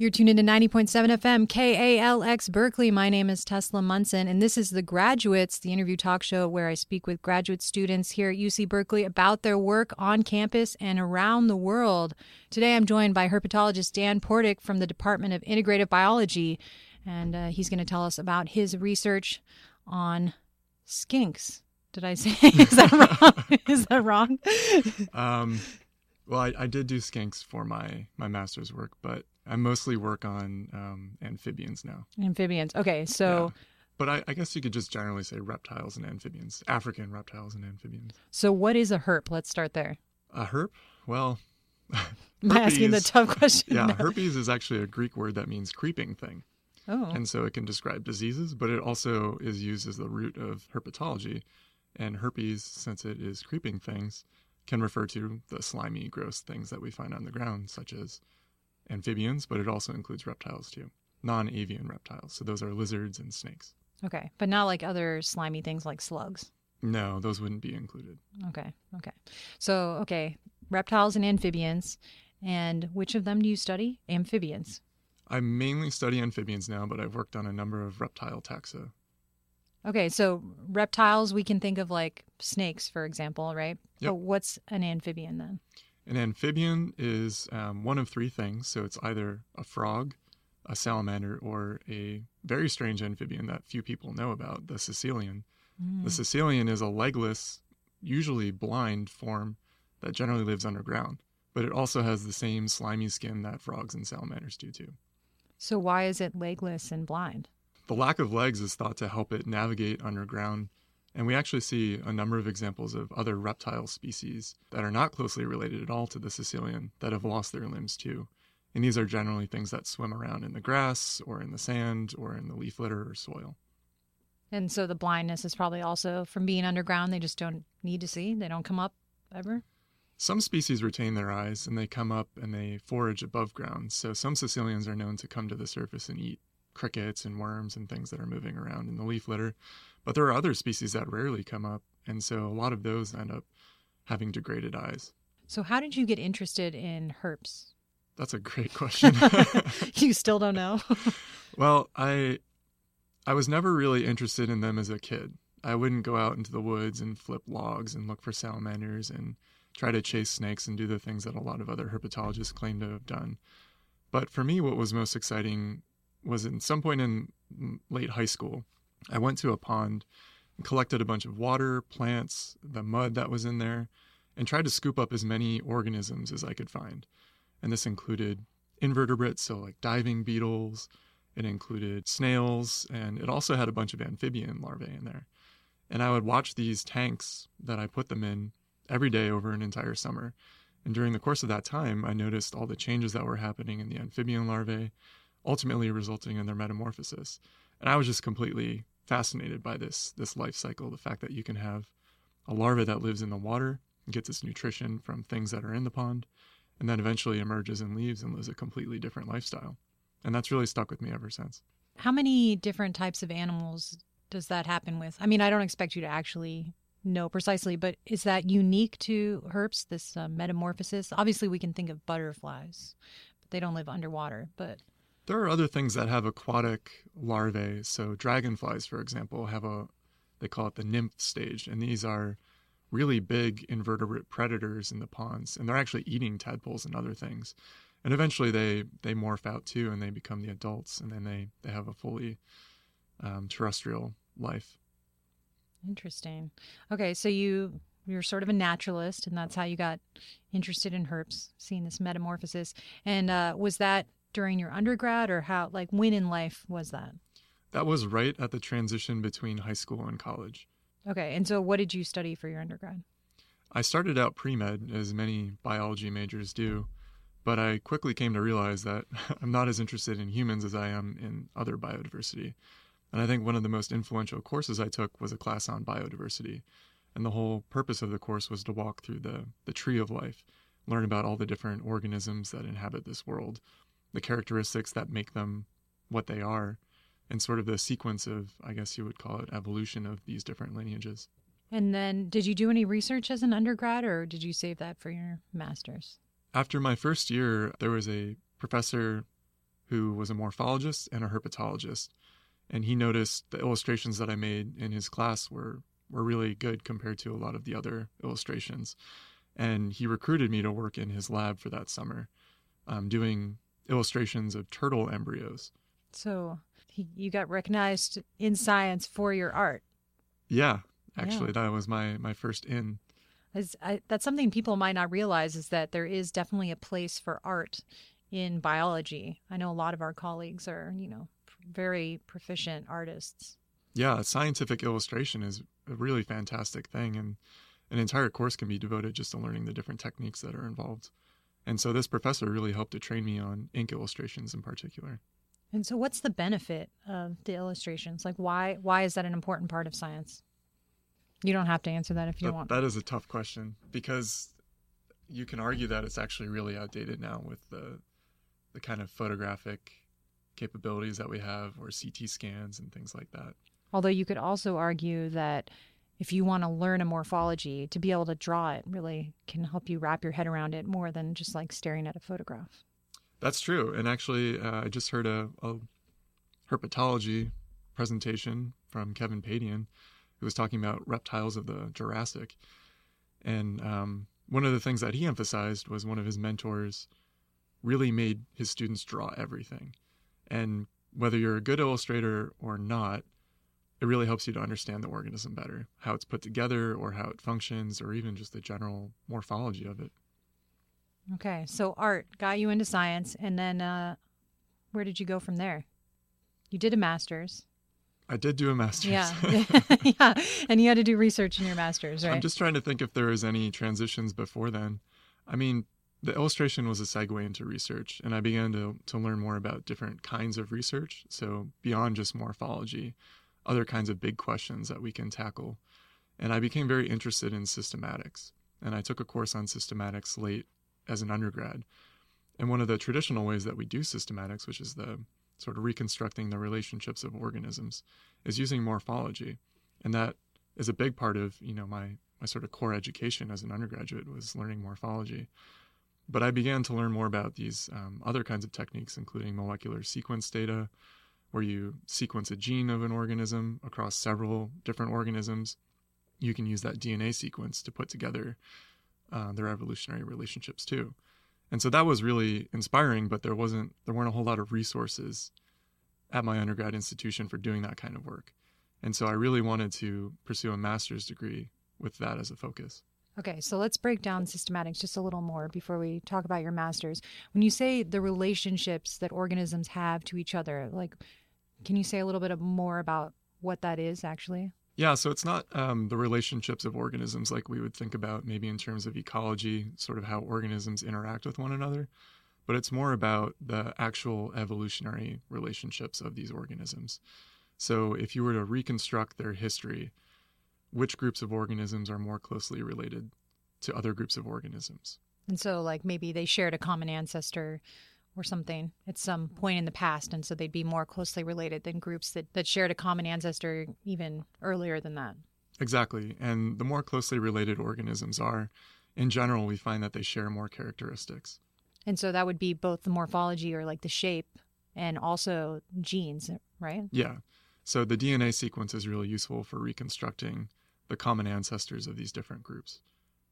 You're tuned into 90.7 FM KALX Berkeley. My name is Tesla Munson, and this is The Graduates, the interview talk show where I speak with graduate students here at UC Berkeley about their work on campus and around the world. Today I'm joined by herpetologist Dan Portik from the Department of Integrative Biology, and uh, he's going to tell us about his research on skinks. Did I say is that wrong? is that wrong? Um, well, I, I did do skinks for my my master's work, but I mostly work on um, amphibians now. Amphibians. Okay, so Yeah. But I, I guess you could just generally say reptiles and amphibians, African reptiles and amphibians. so what is a herp? Let's start there. A herp? Well, Am I asking the tough question? Yeah, herpes is actually a Greek word that means creeping thing. Oh, And so it can describe diseases, but it also is used as the root of herpetology. And herpes, since it is creeping things, can refer to the slimy, gross things that we find on the ground, such as amphibians, but it also includes reptiles too, non avian reptiles. So those are lizards and snakes. okay, but not like other slimy things like slugs. No, those wouldn't be included. Okay, okay. So okay, reptiles and amphibians, and which of them do you study? Amphibians. I mainly study amphibians now, but I've worked on a number of reptile taxa. Okay, so reptiles we can think of like snakes, for example, right? Yep. But what's an amphibian then? An amphibian is um, one of three things. So it's either a frog, a salamander, or a very strange amphibian that few people know about, the caecilian. Hmm. The caecilian is a legless, usually blind form that generally lives underground, but it also has the same slimy skin that frogs and salamanders do too. So why is it legless and blind? The lack of legs is thought to help it navigate underground, and we actually see a number of examples of other reptile species that are not closely related at all to the caecilian that have lost their limbs too. And these are generally things that swim around in the grass or in the sand or in the leaf litter or soil. And so the blindness is probably also from being underground. They just don't need to see. They don't come up ever. Some species retain their eyes and they come up and they forage above ground. So some caecilians are known to come to the surface and eat crickets and worms and things that are moving around in the leaf litter. But there are other species that rarely come up, and so a lot of those end up having degraded eyes. So how did you get interested in herps? That's a great question. you still don't know. well, I I was never really interested in them as a kid. I wouldn't go out into the woods and flip logs and look for salamanders and try to chase snakes and do the things that a lot of other herpetologists claim to have done. But for me, what was most exciting was in some point in late high school, I went to a pond collected a bunch of water, plants, the mud that was in there, and tried to scoop up as many organisms as I could find. And this included invertebrates, so like diving beetles, it included snails, and it also had a bunch of amphibian larvae in there. And I would watch these tanks that I put them in every day over an entire summer. And during the course of that time, I noticed all the changes that were happening in the amphibian larvae, ultimately resulting in their metamorphosis. And I was just completely fascinated by this this life cycle, the fact that you can have a larva that lives in the water and gets its nutrition from things that are in the pond, and then eventually emerges and leaves and lives a completely different lifestyle. And that's really stuck with me ever since. How many different types of animals does that happen with? I mean, I don't expect you to actually know precisely, but is that unique to herps, this uh, metamorphosis? Obviously, we can think of butterflies, but they don't live underwater. But There are other things that have aquatic larvae. So dragonflies, for example, have a they call it the nymph stage, and these are really big invertebrate predators in the ponds, and they're actually eating tadpoles and other things. And eventually, they they morph out too, and they become the adults, and then they they have a fully um, terrestrial life. interesting. Okay, so you you're sort of a naturalist, and that's how you got interested in herps, seeing this metamorphosis. And uh, was that during your undergrad, or how? Like, when in life was that? That was right at the transition between high school and college. Okay, and so what did you study for your undergrad? I started out pre med, as many biology majors do, but I quickly came to realize that I'm not as interested in humans as I am in other biodiversity. And I think one of the most influential courses I took was a class on biodiversity. And the whole purpose of the course was to walk through the, the tree of life, learn about all the different organisms that inhabit this world, the characteristics that make them what they are, and sort of the sequence of, I guess you would call it, evolution of these different lineages. And then, did you do any research as an undergrad, or did you save that for your master's? After my first year, there was a professor who was a morphologist and a herpetologist. And he noticed the illustrations that I made in his class were, were really good compared to a lot of the other illustrations. And he recruited me to work in his lab for that summer, um, doing illustrations of turtle embryos. So he, you got recognized in science for your art. Yeah, actually, yeah. that was my, my first in. I, that's something people might not realize is that there is definitely a place for art in biology. I know a lot of our colleagues are, you know, very proficient artists. Yeah, scientific illustration is a really fantastic thing, and an entire course can be devoted just to learning the different techniques that are involved. And so this professor really helped to train me on ink illustrations in particular. And so what's the benefit of the illustrations? Like why why is that an important part of science? You don't have to answer that if you that, want. That is a tough question because you can argue that it's actually really outdated now with the the kind of photographic capabilities that we have or CT scans and things like that. Although you could also argue that if you want to learn a morphology, to be able to draw it really can help you wrap your head around it more than just like staring at a photograph. That's true. And actually, uh, I just heard a, a herpetology presentation from Kevin Padian, who was talking about reptiles of the Jurassic. And um, one of the things that he emphasized was one of his mentors really made his students draw everything. And whether you're a good illustrator or not, it really helps you to understand the organism better, how it's put together or how it functions, or even just the general morphology of it. Okay, so art got you into science, and then uh, where did you go from there? You did a master's. I did do a master's. Yeah, yeah, and you had to do research in your master's, right? I'm just trying to think if there was any transitions before then. I mean, the illustration was a segue into research, and I began to, to learn more about different kinds of research. So, beyond just morphology, other kinds of big questions that we can tackle. And I became very interested in systematics. And I took a course on systematics late as an undergrad. And one of the traditional ways that we do systematics, which is the sort of reconstructing the relationships of organisms, is using morphology. And that is a big part of, you know, my, my sort of core education as an undergraduate was learning morphology. But I began to learn more about these um, other kinds of techniques, including molecular sequence data, where you sequence a gene of an organism across several different organisms. You can use that DNA sequence to put together uh, their evolutionary relationships too. And so that was really inspiring, but there wasn't there weren't a whole lot of resources at my undergrad institution for doing that kind of work. And so I really wanted to pursue a master's degree with that as a focus. Okay, so let's break down systematics just a little more before we talk about your master's. When you say the relationships that organisms have to each other, like, can you say a little bit more about what that is actually? Yeah, so it's not um, the relationships of organisms like we would think about maybe in terms of ecology, sort of how organisms interact with one another, but it's more about the actual evolutionary relationships of these organisms. So if you were to reconstruct their history, which groups of organisms are more closely related to other groups of organisms. And so, like, maybe they shared a common ancestor or something at some point in the past. And so they'd be more closely related than groups that, that shared a common ancestor even earlier than that. Exactly. And the more closely related organisms are, in general, we find that they share more characteristics. And so that would be both the morphology or like the shape and also genes, right? Yeah. So the DNA sequence is really useful for reconstructing the common ancestors of these different groups.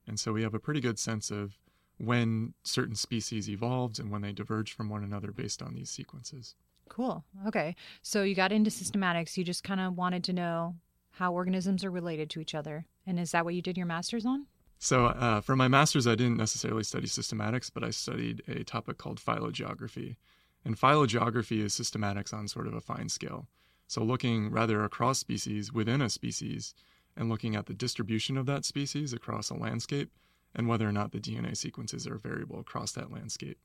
And so we have a pretty good sense of when certain species evolved and when they diverged from one another based on these sequences. Cool. Okay. So you got into systematics. You just kind of wanted to know how organisms are related to each other. And is that what you did your master's on? So, uh, for my master's, I didn't necessarily study systematics, but I studied a topic called phylogeography. And phylogeography is systematics on sort of a fine scale. So, looking rather across species within a species and looking at the distribution of that species across a landscape and whether or not the DNA sequences are variable across that landscape.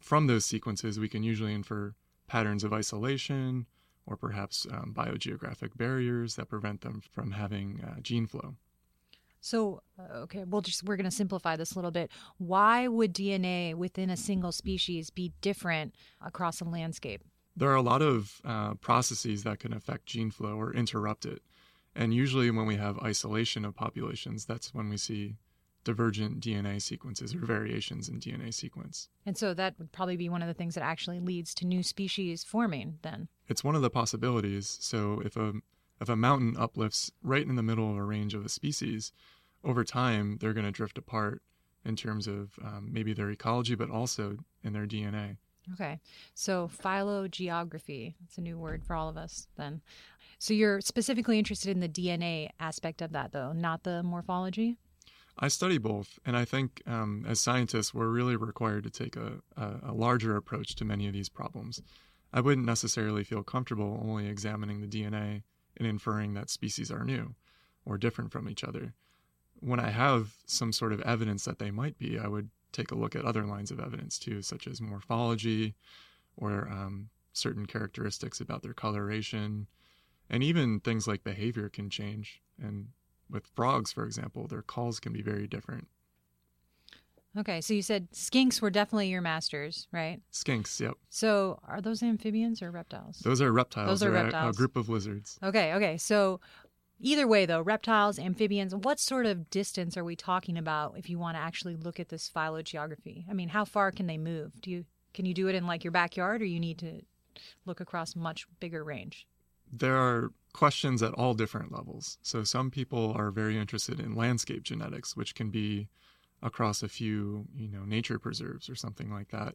From those sequences, we can usually infer patterns of isolation or perhaps um, biogeographic barriers that prevent them from having uh, gene flow. So, uh, okay, we'll just we're going to simplify this a little bit. Why would DNA within a single species be different across a landscape? There are a lot of uh, processes that can affect gene flow or interrupt it. And usually, when we have isolation of populations, that's when we see divergent DNA sequences or variations in DNA sequence. And so that would probably be one of the things that actually leads to new species forming then. It's one of the possibilities. So if a if a mountain uplifts right in the middle of a range of a species, over time they're going to drift apart in terms of um, maybe their ecology, but also in their DNA. Okay. So phylogeography, that's a new word for all of us then. So you're specifically interested in the DNA aspect of that, though, not the morphology? I study both, and I think um, as scientists, we're really required to take a, a, a, larger approach to many of these problems. I wouldn't necessarily feel comfortable only examining the DNA and inferring that species are new or different from each other. When I have some sort of evidence that they might be, I would take a look at other lines of evidence too, such as morphology or um, certain characteristics about their coloration, and even things like behavior can change. And with frogs, for example, their calls can be very different. Okay, so you said skinks were definitely your masters, right? Skinks, yep. So are those amphibians or reptiles? Those are reptiles. Those are reptiles. A, a group of lizards. Okay, okay. So either way, though, reptiles, amphibians, what sort of distance are we talking about if you want to actually look at this phylogeography? I mean, how far can they move? Do you can you do it in like your backyard, or you need to look across much bigger range? There are questions at all different levels. So some people are very interested in landscape genetics, which can be across a few, you know, nature preserves or something like that.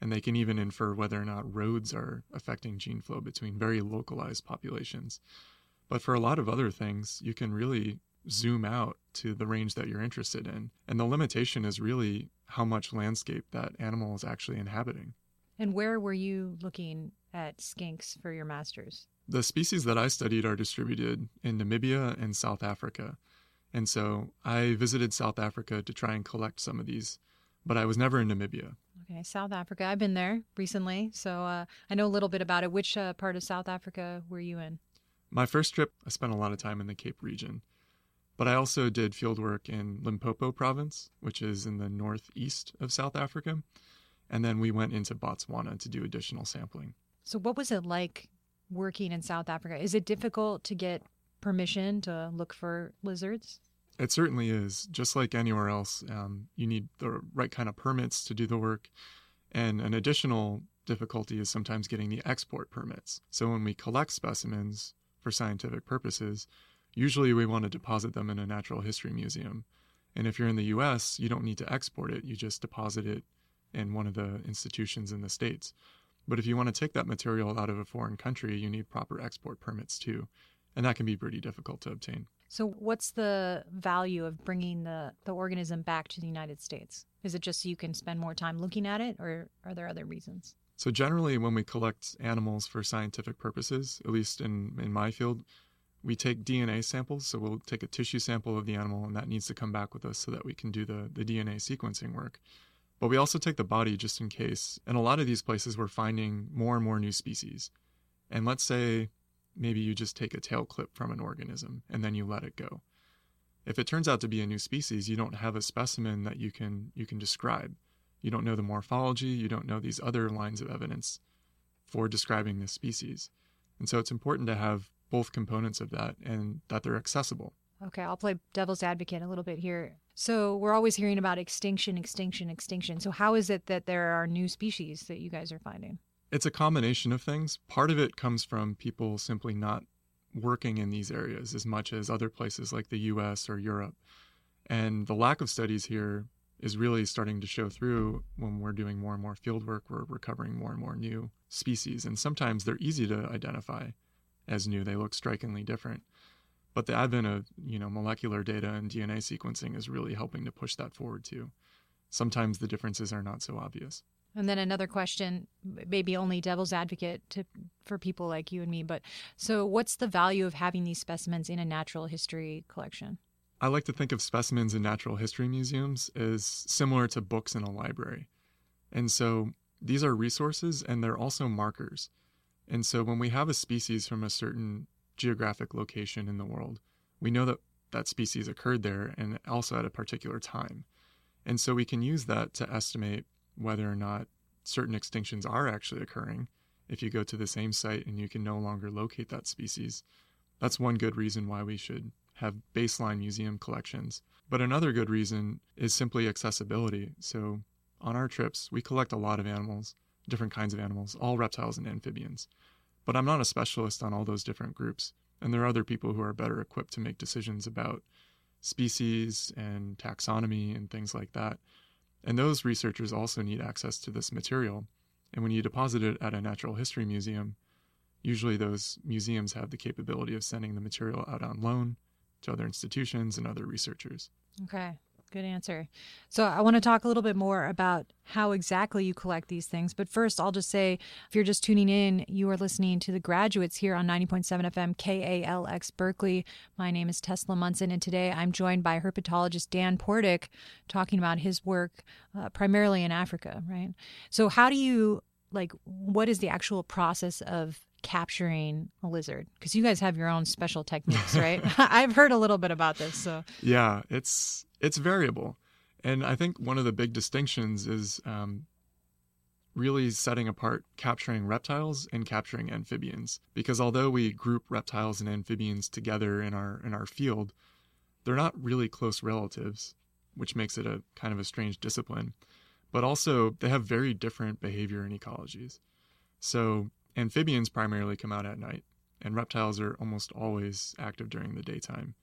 And they can even infer whether or not roads are affecting gene flow between very localized populations. But for a lot of other things, you can really zoom out to the range that you're interested in. And the limitation is really how much landscape that animal is actually inhabiting. And where were you looking at skinks for your masters? The species that I studied are distributed in Namibia and South Africa. And so I visited South Africa to try and collect some of these, but I was never in Namibia. Okay, South Africa. I've been there recently, so uh, I know a little bit about it. Which uh, part of South Africa were you in? My first trip, I spent a lot of time in the Cape region, but I also did field work in Limpopo province, which is in the northeast of South Africa. And then we went into Botswana to do additional sampling. So, what was it like working in South Africa? Is it difficult to get permission to look for lizards? It certainly is. Just like anywhere else, um, you need the right kind of permits to do the work. And an additional difficulty is sometimes getting the export permits. So when we collect specimens for scientific purposes, usually we want to deposit them in a natural history museum. And if you're in the US, you don't need to export it, you just deposit it in one of the institutions in the States. But if you want to take that material out of a foreign country, you need proper export permits too and that can be pretty difficult to obtain. So, what's the value of bringing the, the organism back to the United States? Is it just so you can spend more time looking at it, or are there other reasons? So, generally, when we collect animals for scientific purposes, at least in, in my field, we take DNA samples. So, we'll take a tissue sample of the animal, and that needs to come back with us so that we can do the, the DNA sequencing work. But we also take the body just in case. And a lot of these places, we're finding more and more new species. And let's say maybe you just take a tail clip from an organism and then you let it go. If it turns out to be a new species, you don't have a specimen that you can you can describe. You don't know the morphology, you don't know these other lines of evidence for describing this species. And so it's important to have both components of that and that they're accessible. Okay, I'll play devil's advocate a little bit here. So we're always hearing about extinction, extinction, extinction. So how is it that there are new species that you guys are finding? It's a combination of things. Part of it comes from people simply not working in these areas as much as other places like the US or Europe. And the lack of studies here is really starting to show through when we're doing more and more field work. We're recovering more and more new species. And sometimes they're easy to identify as new, they look strikingly different. But the advent of you know molecular data and DNA sequencing is really helping to push that forward too. Sometimes the differences are not so obvious. And then another question, maybe only devil's advocate to for people like you and me, but so what's the value of having these specimens in a natural history collection? I like to think of specimens in natural history museums as similar to books in a library. And so these are resources and they're also markers. And so when we have a species from a certain geographic location in the world, we know that that species occurred there and also at a particular time. And so we can use that to estimate whether or not certain extinctions are actually occurring if you go to the same site and you can no longer locate that species. That's one good reason why we should have baseline museum collections. But another good reason is simply accessibility. So on our trips, we collect a lot of animals, different kinds of animals, all reptiles and amphibians. But I'm not a specialist on all those different groups. And there are other people who are better equipped to make decisions about species and taxonomy and things like that. And those researchers also need access to this material. And when you deposit it at a natural history museum, usually those museums have the capability of sending the material out on loan to other institutions and other researchers. Okay. Good answer. So, I want to talk a little bit more about how exactly you collect these things. But first, I'll just say if you're just tuning in, you are listening to the graduates here on 90.7 FM KALX Berkeley. My name is Tesla Munson, and today I'm joined by herpetologist Dan Portik talking about his work uh, primarily in Africa, right? So, how do you like what is the actual process of capturing a lizard because you guys have your own special techniques right? I've heard a little bit about this so. Yeah it's it's variable. And i think one of the big distinctions is um, really setting apart capturing reptiles and capturing amphibians. Because although we group reptiles and amphibians together in our in our field they're not really close relatives which makes it a kind of a strange discipline. But also they have very different behavior and ecologies. So Amphibians primarily come out at night, and reptiles are almost always active during the daytime.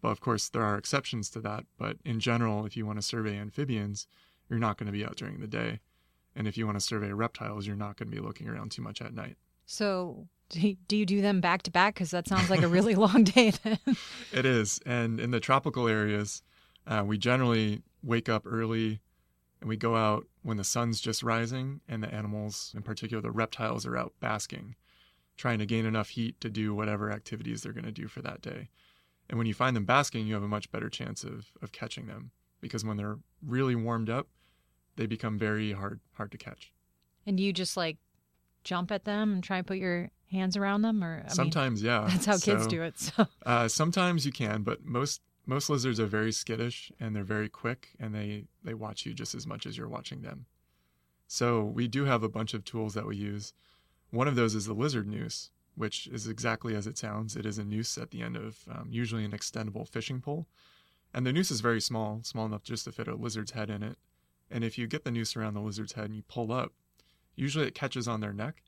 But of course, there are exceptions to that. But in general, if you want to survey amphibians, you're not going to be out during the day. And if you want to survey reptiles, you're not going to be looking around too much at night. So, do you do them back to back? Because that sounds like a really long day then. it is. And in the tropical areas, uh, we generally wake up early and we go out when the sun's just rising and the animals, in particular the reptiles, are out basking, trying to gain enough heat to do whatever activities they're going to do for that day. And when you find them basking, you have a much better chance of, of catching them because when they're really warmed up, they become very hard hard to catch. And you just like jump at them and try and put your hands around them, or I sometimes, mean, yeah, that's how kids so, do it. So uh, sometimes you can, but most most lizards are very skittish and they're very quick and they, they watch you just as much as you're watching them. So we do have a bunch of tools that we use. One of those is the lizard noose, which is exactly as it sounds. It is a noose at the end of um, usually an extendable fishing pole. And the noose is very small, small enough just to fit a lizard's head in it. And if you get the noose around the lizard's head and you pull up, usually it catches on their neck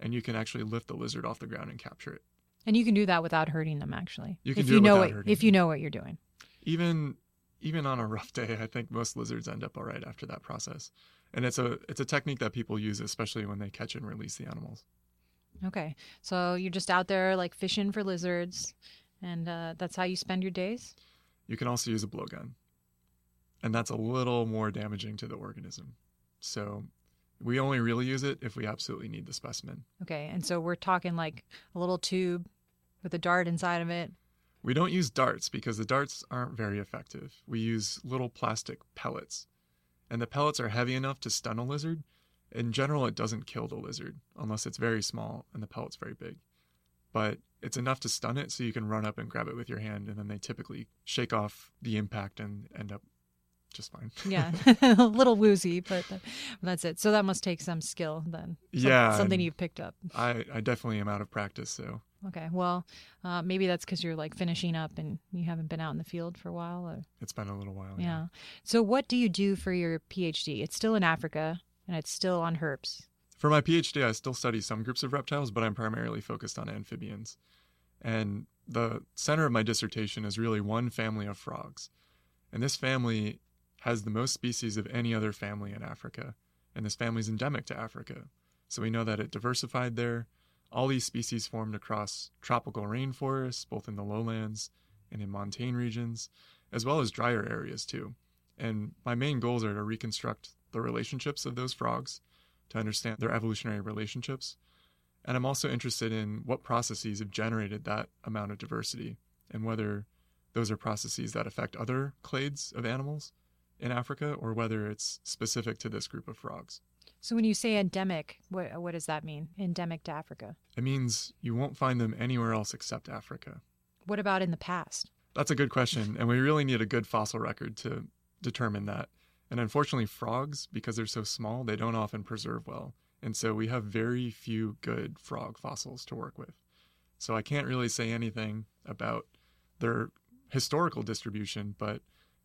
and you can actually lift the lizard off the ground and capture it. And you can do that without hurting them, actually. You can if do you it know without what, hurting If you know what you're doing. Even even on a rough day, I think most lizards end up all right after that process. And it's a it's a technique that people use, especially when they catch and release the animals. Okay, so you're just out there like fishing for lizards, and uh, that's how you spend your days. You can also use a blowgun, and that's a little more damaging to the organism. So we only really use it if we absolutely need the specimen. Okay, and so we're talking like a little tube with a dart inside of it. We don't use darts because the darts aren't very effective. We use little plastic pellets. And the pellets are heavy enough to stun a lizard. In general, it doesn't kill the lizard unless it's very small and the pellet's very big. But it's enough to stun it so you can run up and grab it with your hand, and then they typically shake off the impact and end up just fine. yeah, a little woozy, but that's it. So that must take some skill then. yeah, something you've picked up. I I definitely am out of practice, so. Okay, well, uh, maybe that's because you're like finishing up and you haven't been out in the field for a while. Or... It's been a little while. Yeah. yeah. So what do you do for your PhD? It's still in Africa and it's still on herps. For my PhD, I still study some groups of reptiles, but I'm primarily focused on amphibians. And the center of my dissertation is really one family of frogs. And this family has the most species of any other family in Africa, and this family is endemic to Africa. So we know that it diversified there. All these species formed across tropical rainforests, both in the lowlands and in montane regions, as well as drier areas too. And my main goals are to reconstruct the relationships of those frogs, to understand their evolutionary relationships. And I'm also interested in what processes have generated that amount of diversity and whether those are processes that affect other clades of animals in Africa or whether it's specific to this group of frogs. So when you say endemic, what what does that mean? Endemic to Africa? It means you won't find them anywhere else except Africa. What about in the past? That's a good question, and we really need a good fossil record to determine that. And unfortunately, frogs, because they're so small, they don't often preserve well. And so we have very few good frog fossils to work with. So I can't really say anything about their historical distribution, but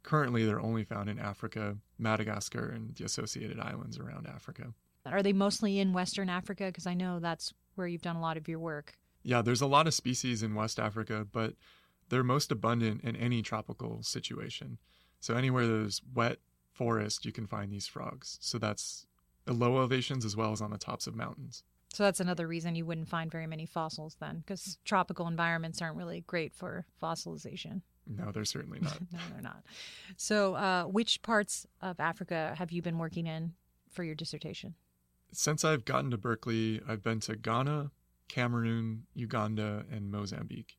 currently they're only found in Africa, Madagascar, and the associated islands around Africa. Are they mostly in Western Africa? Because I know that's where you've done a lot of your work. Yeah, there's a lot of species in West Africa, but they're most abundant in any tropical situation. So anywhere there's wet forest, you can find these frogs. So that's at low elevations as well as on the tops of mountains. So that's another reason you wouldn't find very many fossils then, because tropical environments aren't really great for fossilization. No, they're certainly not. no, they're not. So, uh, which parts of Africa have you been working in for your dissertation? Since I've gotten to Berkeley, I've been to Ghana, Cameroon, Uganda, and Mozambique.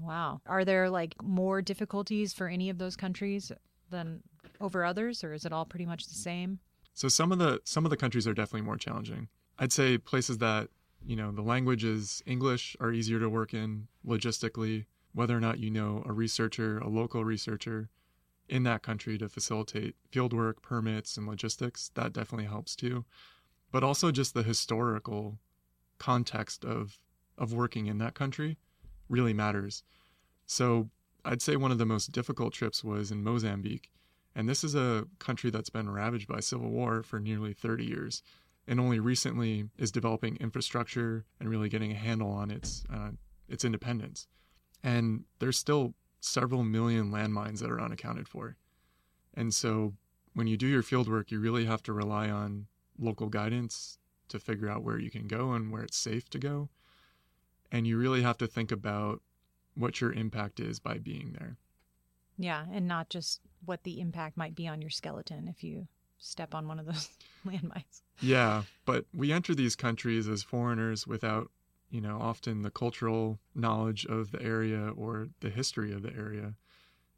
Wow. Are there like more difficulties for any of those countries than over others, or is it all pretty much the same? So some of the some of the countries are definitely more challenging. I'd say places that you know the language is English are easier to work in logistically. Whether or not you know a researcher, a local researcher in that country to facilitate fieldwork, permits, and logistics, that definitely helps too. But also just the historical context of of working in that country really matters. So I'd say one of the most difficult trips was in Mozambique. And this is a country that's been ravaged by civil war for nearly 30 years and only recently is developing infrastructure and really getting a handle on its uh, its independence. And there's still several million landmines that are unaccounted for. And so when you do your field work, you really have to rely on local guidance to figure out where you can go and where it's safe to go. And you really have to think about what your impact is by being there. Yeah, and not just what the impact might be on your skeleton if you step on one of those landmines. Yeah, but we enter these countries as foreigners without, you know, often the cultural knowledge of the area or the history of the area.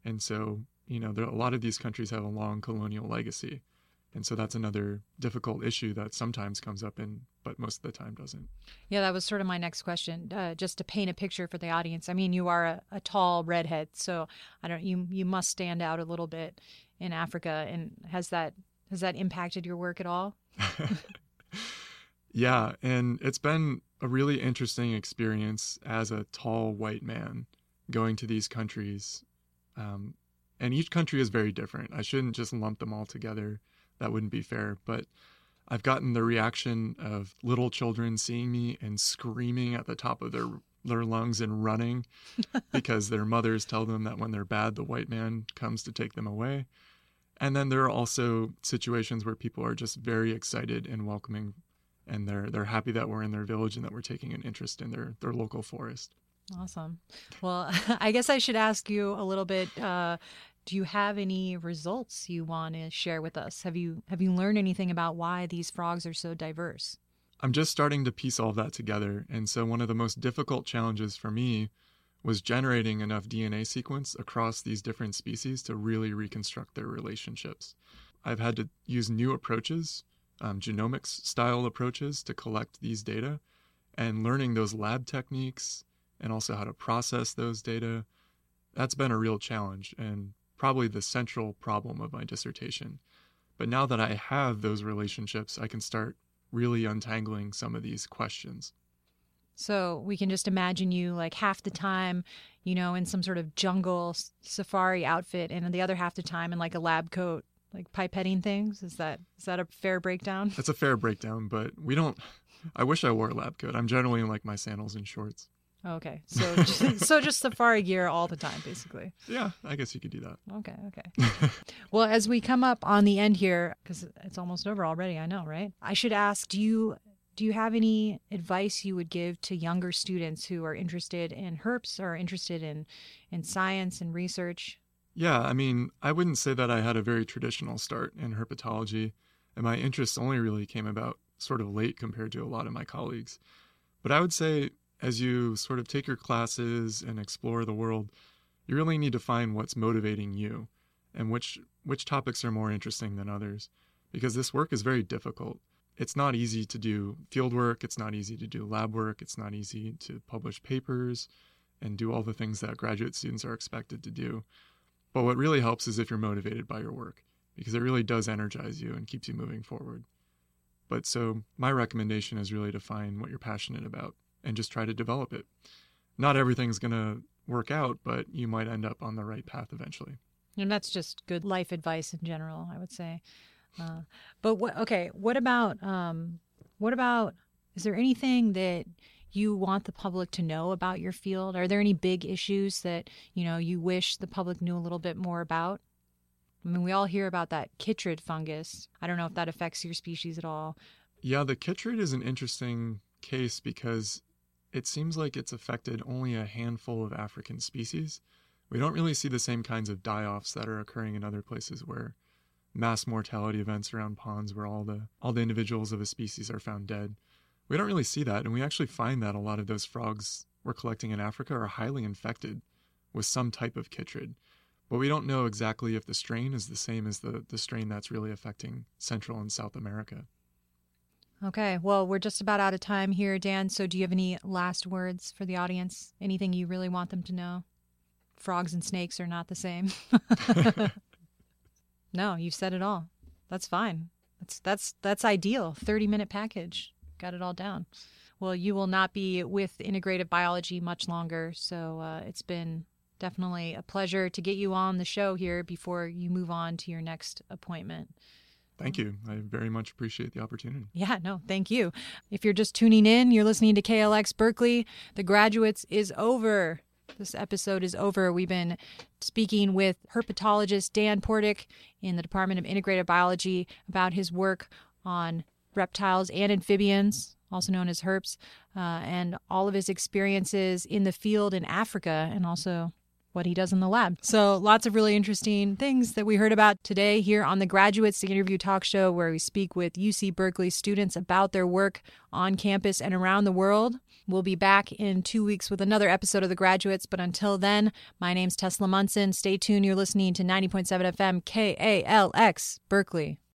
And so, you know, there a lot of these countries have a long colonial legacy. And so that's another difficult issue that sometimes comes up in, but most of the time doesn't. Yeah, that was sort of my next question. Uh, just to paint a picture for the audience. I mean, you are a, a tall redhead, so I don't. You you must stand out a little bit in Africa. And has that has that impacted your work at all? yeah, and it's been a really interesting experience as a tall white man going to these countries. Um, and each country is very different. I shouldn't just lump them all together. That wouldn't be fair. But I've gotten the reaction of little children seeing me and screaming at the top of their their lungs and running because their mothers tell them that when they're bad, the white man comes to take them away. And then there are also situations where people are just very excited and welcoming and they're they're happy that we're in their village and that we're taking an interest in their their local forest. Awesome. Well, I guess I should ask you a little bit. Uh, do you have any results you want to share with us? Have you have you learned anything about why these frogs are so diverse? I'm just starting to piece all of that together, and so one of the most difficult challenges for me was generating enough DNA sequence across these different species to really reconstruct their relationships. I've had to use new approaches, um, genomics style approaches, to collect these data, and learning those lab techniques and also how to process those data. That's been a real challenge and probably the central problem of my dissertation. But now that I have those relationships, I can start really untangling some of these questions. So we can just imagine you like half the time, you know, in some sort of jungle safari outfit, and the other half the time in like a lab coat, like pipetting things. Is that is that a fair breakdown? That's a fair breakdown, but we don't. I wish I wore a lab coat. I'm generally in like my sandals and shorts. Okay, so just, so just safari gear all the time, basically. Yeah, I guess you could do that. Okay, okay. well, as we come up on the end here, because it's almost over already, I know, right? I should ask: Do you do you have any advice you would give to younger students who are interested in herps or interested in in science and research? Yeah, I mean, I wouldn't say that I had a very traditional start in herpetology, and my interests only really came about sort of late compared to a lot of my colleagues. But I would say as you sort of take your classes and explore the world, you really need to find what's motivating you and which which topics are more interesting than others because this work is very difficult. It's not easy to do field work, it's not easy to do lab work, it's not easy to publish papers and do all the things that graduate students are expected to do. But what really helps is if you're motivated by your work because it really does energize you and keeps you moving forward. But so my recommendation is really to find what you're passionate about and just try to develop it. Not everything's going to work out, but you might end up on the right path eventually. And that's just good life advice in general, I would say. Uh, but what? Okay, what about um, what about? Is there anything that you want the public to know about your field? Are there any big issues that you know you wish the public knew a little bit more about? I mean, we all hear about that chytrid fungus. I don't know if that affects your species at all. Yeah, the chytrid is an interesting case because it seems like it's affected only a handful of African species. We don't really see the same kinds of die offs that are occurring in other places where mass mortality events around ponds where all the all the individuals of a species are found dead. We don't really see that, and we actually find that a lot of those frogs we're collecting in Africa are highly infected with some type of chytrid. But we don't know exactly if the strain is the same as the, the strain that's really affecting Central and South America. Okay, well, we're just about out of time here, Dan. So, do you have any last words for the audience? Anything you really want them to know? Frogs and snakes are not the same. no, you've said it all. That's fine. That's that's that's ideal. Thirty minute package. Got it all down. Well, you will not be with integrative biology much longer, so uh, it's been definitely a pleasure to get you on the show here before you move on to your next appointment. Thank you. I very much appreciate the opportunity. Yeah, no, thank you. If you're just tuning in, you're listening to KALX Berkeley. The Graduates is over. This episode is over. We've been speaking with herpetologist Dan Portik in the Department of Integrative Biology about his work on reptiles and amphibians, also known as herps, uh, and all of his experiences in the field in Africa and also what he does in the lab. So, lots of really interesting things that we heard about today here on the Graduates, the interview talk show, where we speak with UC Berkeley students about their work on campus and around the world. We'll be back in two weeks with another episode of The Graduates. But until then, my name's Tesla Munson. Stay tuned. You're listening to 90.7 FM KALX Berkeley.